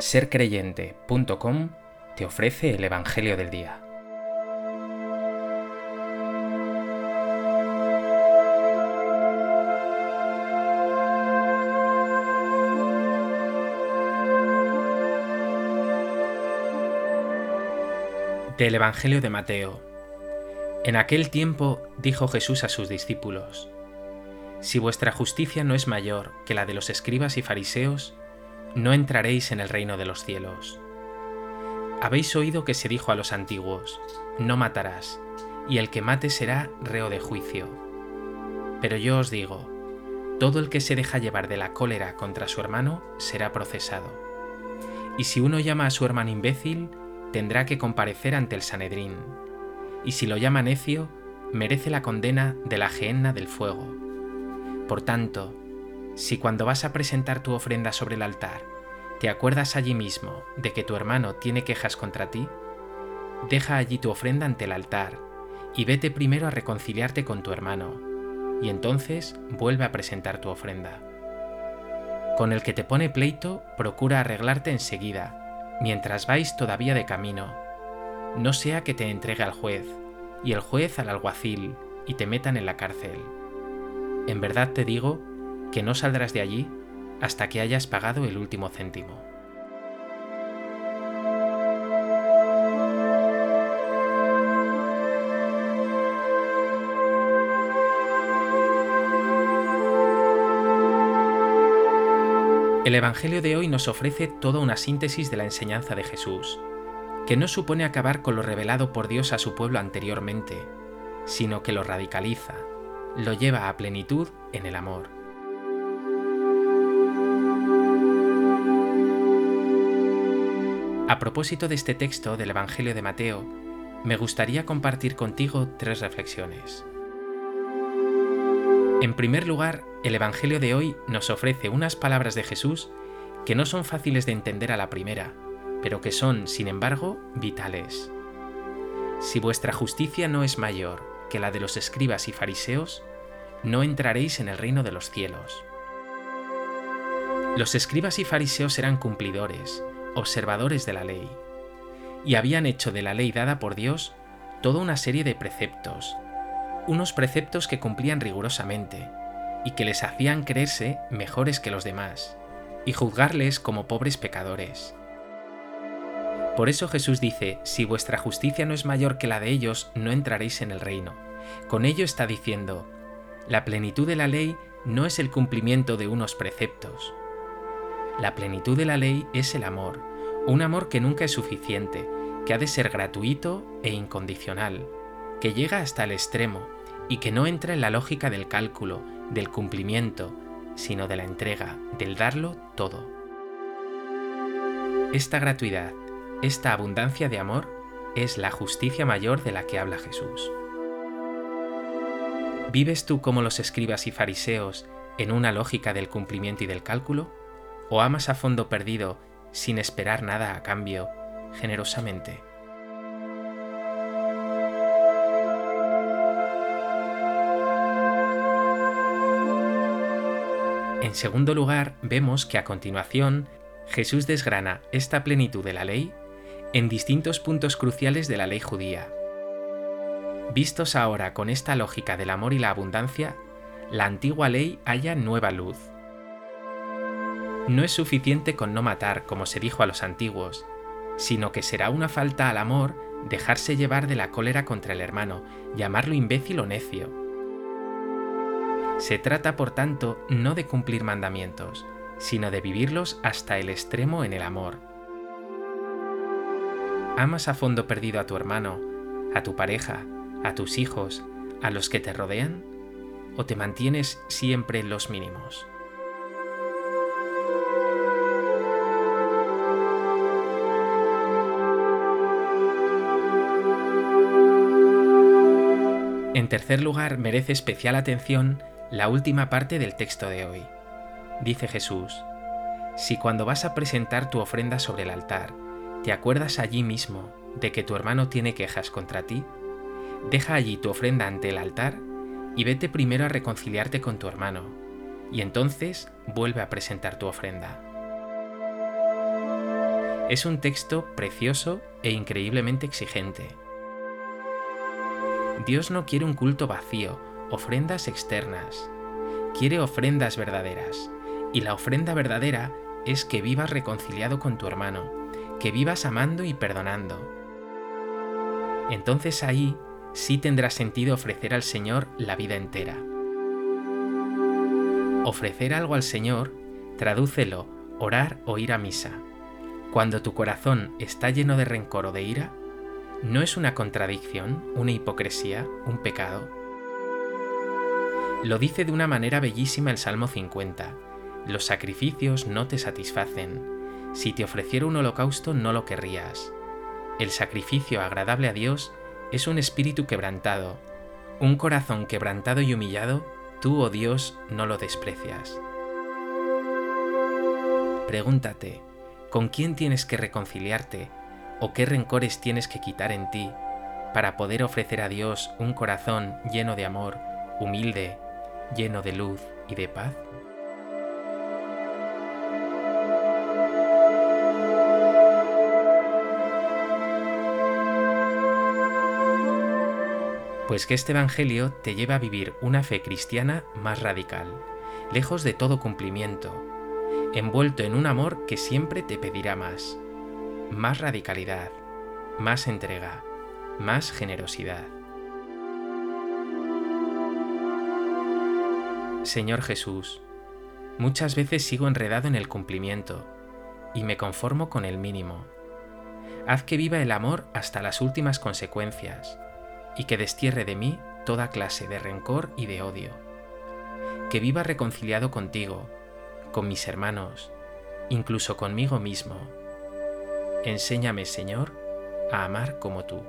sercreyente.com te ofrece el Evangelio del Día. Del Evangelio de Mateo. En aquel tiempo dijo Jesús a sus discípulos, Si vuestra justicia no es mayor que la de los escribas y fariseos, no entraréis en el reino de los cielos. Habéis oído que se dijo a los antiguos, no matarás, y el que mate será reo de juicio. Pero yo os digo, todo el que se deja llevar de la cólera contra su hermano será procesado. Y si uno llama a su hermano imbécil, tendrá que comparecer ante el Sanedrín. Y si lo llama necio, merece la condena de la gehenna del fuego. Por tanto, si cuando vas a presentar tu ofrenda sobre el altar, te acuerdas allí mismo de que tu hermano tiene quejas contra ti, deja allí tu ofrenda ante el altar y vete primero a reconciliarte con tu hermano, y entonces vuelve a presentar tu ofrenda. Con el que te pone pleito, procura arreglarte enseguida, mientras vais todavía de camino, no sea que te entregue al juez, y el juez al alguacil, y te metan en la cárcel. En verdad te digo que no saldrás de allí hasta que hayas pagado el último céntimo. El Evangelio de hoy nos ofrece toda una síntesis de la enseñanza de Jesús, que no supone acabar con lo revelado por Dios a su pueblo anteriormente, sino que lo radicaliza, lo lleva a plenitud en el amor. A propósito de este texto del Evangelio de Mateo, me gustaría compartir contigo tres reflexiones. En primer lugar, el Evangelio de hoy nos ofrece unas palabras de Jesús que no son fáciles de entender a la primera, pero que son, sin embargo, vitales. Si vuestra justicia no es mayor que la de los escribas y fariseos, no entraréis en el reino de los cielos. Los escribas y fariseos eran cumplidores, observadores de la ley, y habían hecho de la ley dada por Dios toda una serie de preceptos, unos preceptos que cumplían rigurosamente y que les hacían creerse mejores que los demás y juzgarles como pobres pecadores. Por eso Jesús dice, si vuestra justicia no es mayor que la de ellos, no entraréis en el reino. Con ello está diciendo, la plenitud de la ley no es el cumplimiento de unos preceptos, la plenitud de la ley es el amor, un amor que nunca es suficiente, que ha de ser gratuito e incondicional, que llega hasta el extremo y que no entra en la lógica del cálculo, del cumplimiento, sino de la entrega, del darlo todo. Esta gratuidad, esta abundancia de amor, es la justicia mayor de la que habla Jesús. ¿Vives tú como los escribas y fariseos en una lógica del cumplimiento y del cálculo? O amas a fondo perdido sin esperar nada a cambio, generosamente. En segundo lugar, vemos que a continuación Jesús desgrana esta plenitud de la ley en distintos puntos cruciales de la ley judía. Vistos ahora con esta lógica del amor y la abundancia, la antigua ley halla nueva luz no es suficiente con no matar, como se dijo a los antiguos, sino que será una falta al amor dejarse llevar de la cólera contra el hermano, llamarlo imbécil o necio. Se trata, por tanto, no de cumplir mandamientos, sino de vivirlos hasta el extremo en el amor. ¿Amas a fondo perdido a tu hermano, a tu pareja, a tus hijos, a los que te rodean? ¿O te mantienes siempre en los mínimos? En tercer lugar, merece especial atención la última parte del texto de hoy. Dice Jesús, si cuando vas a presentar tu ofrenda sobre el altar, te acuerdas allí mismo de que tu hermano tiene quejas contra ti, deja allí tu ofrenda ante el altar y vete primero a reconciliarte con tu hermano, y entonces vuelve a presentar tu ofrenda. Es un texto precioso e increíblemente exigente. Dios no quiere un culto vacío, ofrendas externas. Quiere ofrendas verdaderas. Y la ofrenda verdadera es que vivas reconciliado con tu hermano, que vivas amando y perdonando. Entonces ahí sí tendrá sentido ofrecer al Señor la vida entera. Ofrecer algo al Señor, tradúcelo, orar o ir a misa. Cuando tu corazón está lleno de rencor o de ira, ¿no es una contradicción, una hipocresía, un pecado? Lo dice de una manera bellísima el Salmo 50. Los sacrificios no te satisfacen. Si te ofreciera un holocausto no lo querrías. El sacrificio agradable a Dios es un espíritu quebrantado. Un corazón quebrantado y humillado, tú, oh Dios, no lo desprecias. Pregúntate, ¿con quién tienes que reconciliarte o qué rencores tienes que quitar en ti para poder ofrecer a Dios un corazón lleno de amor, humilde, lleno de luz y de paz? Pues que este Evangelio te lleva a vivir una fe cristiana más radical, lejos de todo cumplimiento, envuelto en un amor que siempre te pedirá más, más radicalidad, más entrega, más generosidad. Señor Jesús, muchas veces sigo enredado en el cumplimiento y me conformo con el mínimo. Haz que viva el amor hasta las últimas consecuencias y que destierre de mí toda clase de rencor y de odio. Que viva reconciliado contigo, con mis hermanos, incluso conmigo mismo. Enséñame, Señor, a amar como tú.